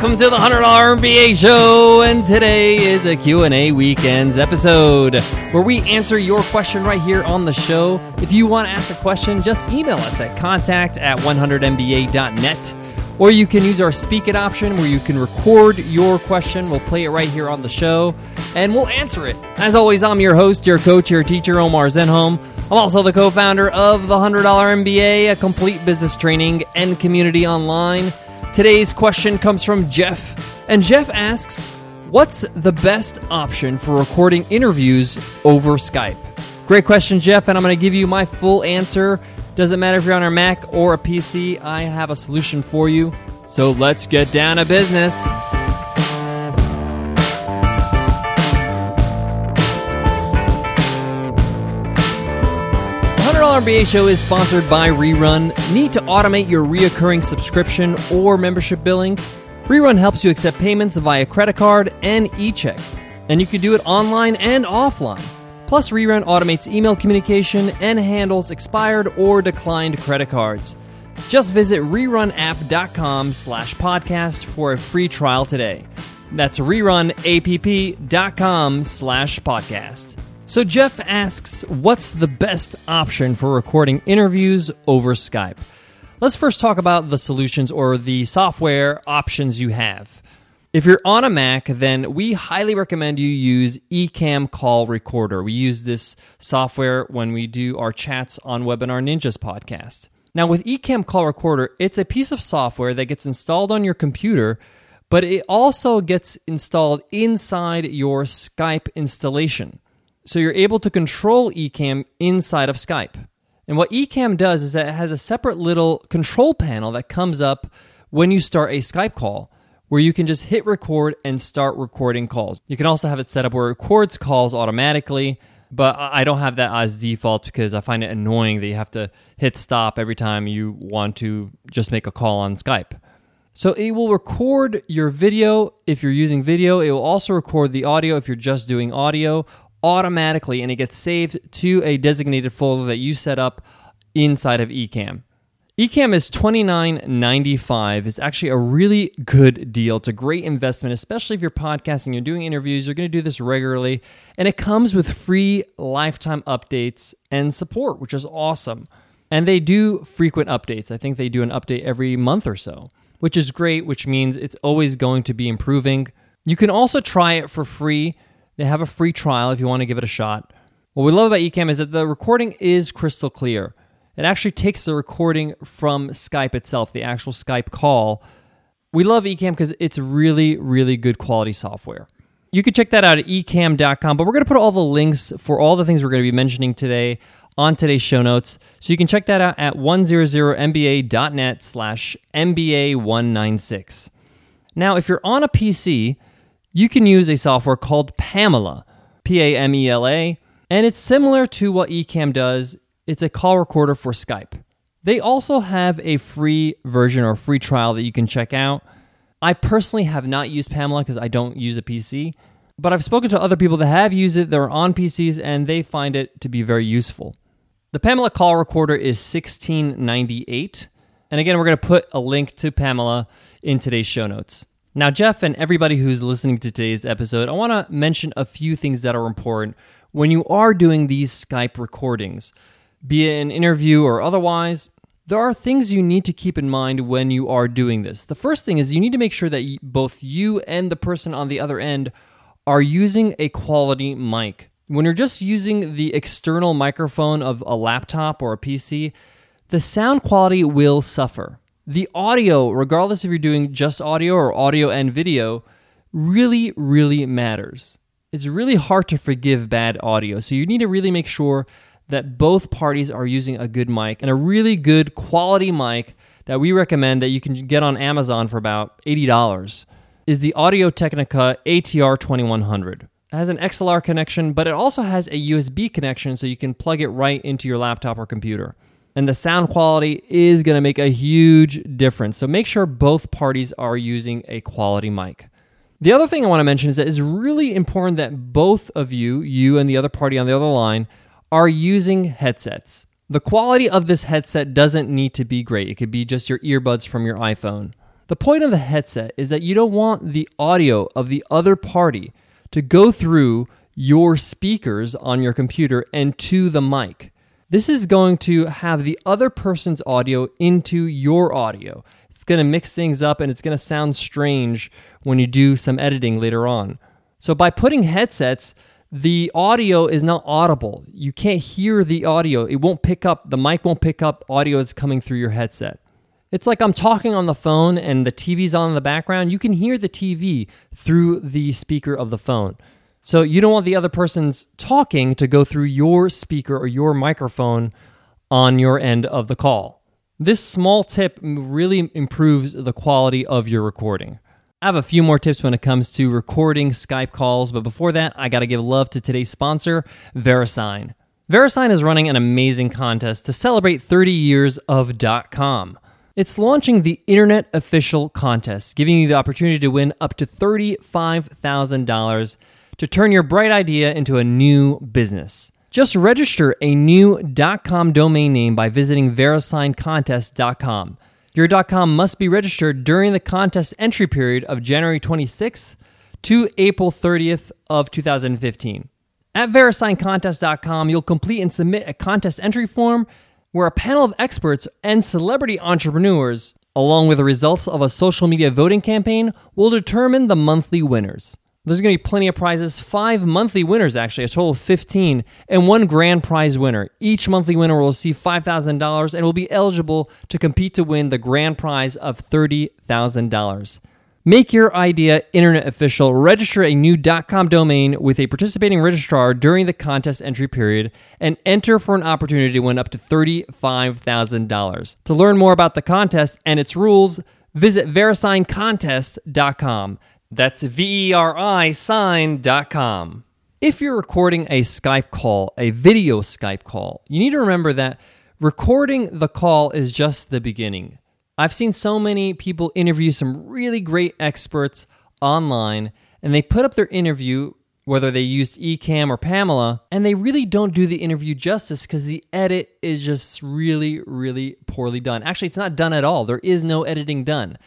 Welcome to the $100 MBA show and today is a Q&A weekends episode where we answer your question right here on the show. If you want to ask a question, just email us at contact at 100mba.net or you can use our Speak It option where you can record your question. We'll play it right here on the show and we'll answer it. As always, I'm your host, your coach, your teacher, Omar Zenhom. I'm also the co-founder of the $100 MBA, a complete business training and community online. Today's question comes from Jeff, and Jeff asks, What's the best option for recording interviews over Skype? Great question, Jeff, and I'm going to give you my full answer. Doesn't matter if you're on a Mac or a PC, I have a solution for you. So let's get down to business. $100 MBA show is sponsored by Rerun. Need to automate your reoccurring subscription or membership billing? Rerun helps you accept payments via credit card and e-check. And you can do it online and offline. Plus, Rerun automates email communication and handles expired or declined credit cards. Just visit rerunapp.com slash podcast for a free trial today. That's rerunapp.com slash podcast. So Jeff asks, what's the best option for recording interviews over Skype? Let's first talk about the solutions or the software options you have. If you're on a Mac, then we highly recommend you use Ecamm Call Recorder. We use this software when we do our chats on Webinar Ninjas podcast. Now, with Ecamm Call Recorder, it's a piece of software that gets installed on your computer, but it also gets installed inside your Skype installation. So you're able to control Ecamm inside of Skype. And what Ecamm does is that it has a separate little control panel that comes up when you start a Skype call where you can just hit record and start recording calls. You can also have it set up where it records calls automatically, but I don't have that as default because I find it annoying that you have to hit stop every time you want to just make a call on Skype. So it will record your video if you're using video. It will also record the audio if you're just doing audio automatically and it gets saved to a designated folder that you set up inside of Ecamm. Ecamm is $29.95. It's actually a really good deal. It's a great investment, especially if you're podcasting, you're doing interviews, you're going to do this regularly. And it comes with free lifetime updates and support, which is awesome. And they do frequent updates. I think they do an update every month or so, which is great, which means it's always going to be improving. You can also try it for free. They have a free trial if you want to give it a shot. What we love about Ecamm is that the recording is crystal clear. It actually takes the recording from Skype itself, the actual Skype call. We love Ecamm because it's really, really good quality software. You can check that out at ecamm.com, but we're going to put all the links for all the things we're going to be mentioning today on today's show notes. So you can check that out at 100mba.net slash MBA196. Now, if you're on a PC, you can use a software called Pamela, P A M E L A, and it's similar to what Ecamm does. It's a call recorder for Skype. They also have a free version or free trial that you can check out. I personally have not used Pamela because I don't use a PC, but I've spoken to other people that have used it. They're on PCs and they find it to be very useful. The Pamela call recorder is $16.98. And again, we're going to put a link to Pamela in today's show notes. Now, Jeff and everybody who's listening to today's episode, I want to mention a few things that are important when you are doing these Skype recordings, be it an interview or otherwise. There are things you need to keep in mind when you are doing this. The first thing is you need to make sure that both you and the person on the other end are using a quality mic. When you're just using the external microphone of a laptop or a PC, the sound quality will suffer. The audio, regardless if you're doing just audio or audio and video, really, really matters. It's really hard to forgive bad audio. So you need to really make sure that both parties are using a good mic and a really good quality mic that we recommend that you can get on Amazon for about $80 is the Audio Technica ATR 2100. It has an XLR connection, but it also has a USB connection so you can plug it right into your laptop or computer. And the sound quality is going to make a huge difference. So make sure both parties are using a quality mic. The other thing I want to mention is that it's really important that both of you, you and the other party on the other line, are using headsets. The quality of this headset doesn't need to be great. It could be just your earbuds from your iPhone. The point of the headset is that you don't want the audio of the other party to go through your speakers on your computer and to the mic. This is going to have the other person's audio into your audio. It's going to mix things up and it's going to sound strange when you do some editing later on. So, by putting headsets, the audio is not audible. You can't hear the audio. It won't pick up, the mic won't pick up audio that's coming through your headset. It's like I'm talking on the phone and the TV's on in the background. You can hear the TV through the speaker of the phone. So you don't want the other person's talking to go through your speaker or your microphone on your end of the call. This small tip really improves the quality of your recording. I have a few more tips when it comes to recording Skype calls, but before that, I got to give love to today's sponsor, VeriSign. VeriSign is running an amazing contest to celebrate 30 years of .com. It's launching the Internet Official Contest, giving you the opportunity to win up to $35,000 to turn your bright idea into a new business. Just register a new .com domain name by visiting verisigncontest.com. Your .com must be registered during the contest entry period of January 26th to April 30th of 2015. At verisigncontest.com, you'll complete and submit a contest entry form where a panel of experts and celebrity entrepreneurs, along with the results of a social media voting campaign, will determine the monthly winners. There's going to be plenty of prizes. Five monthly winners, actually, a total of 15, and one grand prize winner. Each monthly winner will receive $5,000 and will be eligible to compete to win the grand prize of $30,000. Make your idea internet official. Register a new .com domain with a participating registrar during the contest entry period and enter for an opportunity to win up to $35,000. To learn more about the contest and its rules, visit verisigncontest.com. That's V E R I sign.com. If you're recording a Skype call, a video Skype call, you need to remember that recording the call is just the beginning. I've seen so many people interview some really great experts online, and they put up their interview, whether they used Ecamm or Pamela, and they really don't do the interview justice because the edit is just really, really poorly done. Actually, it's not done at all. There is no editing done.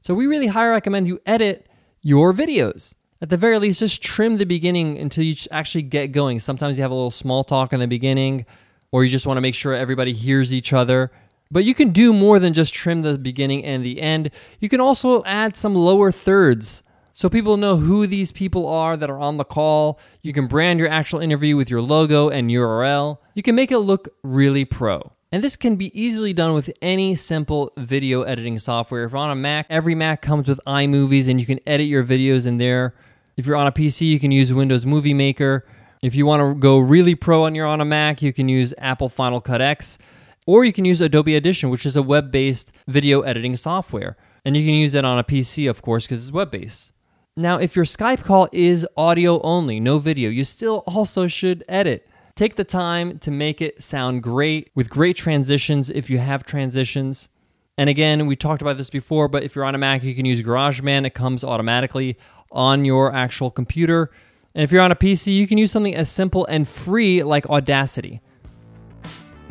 So we really highly recommend you edit your videos. At the very least, just trim the beginning until you actually get going. Sometimes you have a little small talk in the beginning, or you just want to make sure everybody hears each other. But you can do more than just trim the beginning and the end. You can also add some lower thirds so people know who these people are that are on the call. You can brand your actual interview with your logo and URL. You can make it look really pro. And this can be easily done with any simple video editing software. If you're on a Mac, every Mac comes with iMovies and you can edit your videos in there. If you're on a PC, you can use Windows Movie Maker. If you want to go really pro and you're on a Mac, you can use Apple Final Cut X. Or you can use Adobe Audition, which is a web based video editing software. And you can use that on a PC, of course, because it's web based. Now, if your Skype call is audio only, no video, you still also should edit. Take the time to make it sound great with great transitions if you have transitions. And again, we talked about this before, but if you're on a Mac, you can use GarageBand. It comes automatically on your actual computer. And if you're on a PC, you can use something as simple and free like Audacity.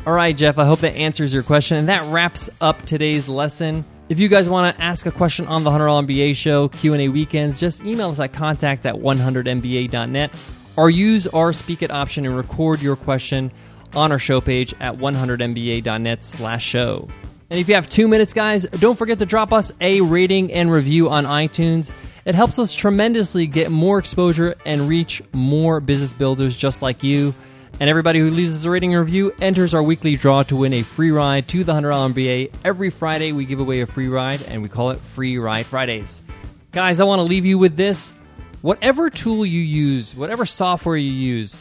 All right, Jeff, I hope that answers your question. And that wraps up today's lesson. If you guys want to ask a question on the $100 MBA show, Q&A weekends, just email us at contact at 100mba.net or use our Speak It option and record your question on our show page at 100mba.net slash show. And if you have two minutes, guys, don't forget to drop us a rating and review on iTunes. It helps us tremendously get more exposure and reach more business builders just like you. And everybody who leaves us a rating and review enters our weekly draw to win a free ride to the $100 MBA. Every Friday, we give away a free ride, and we call it Free Ride Fridays. Guys, I want to leave you with this whatever tool you use, whatever software you use,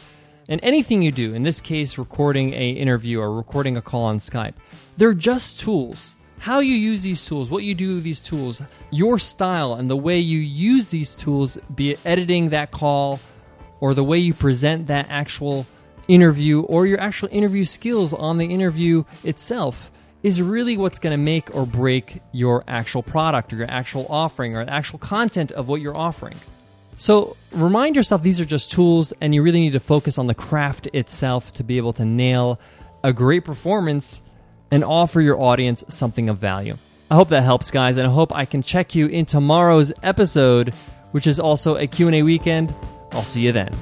and anything you do, in this case, recording a interview or recording a call on Skype, they're just tools. How you use these tools, what you do with these tools, your style and the way you use these tools, be it editing that call or the way you present that actual interview or your actual interview skills on the interview itself is really what's going to make or break your actual product or your actual offering or the actual content of what you're offering. So remind yourself these are just tools, and you really need to focus on the craft itself to be able to nail a great performance and offer your audience something of value. I hope that helps, guys, and I hope I can check you in tomorrow's episode, which is also a Q&A weekend. I'll see you then.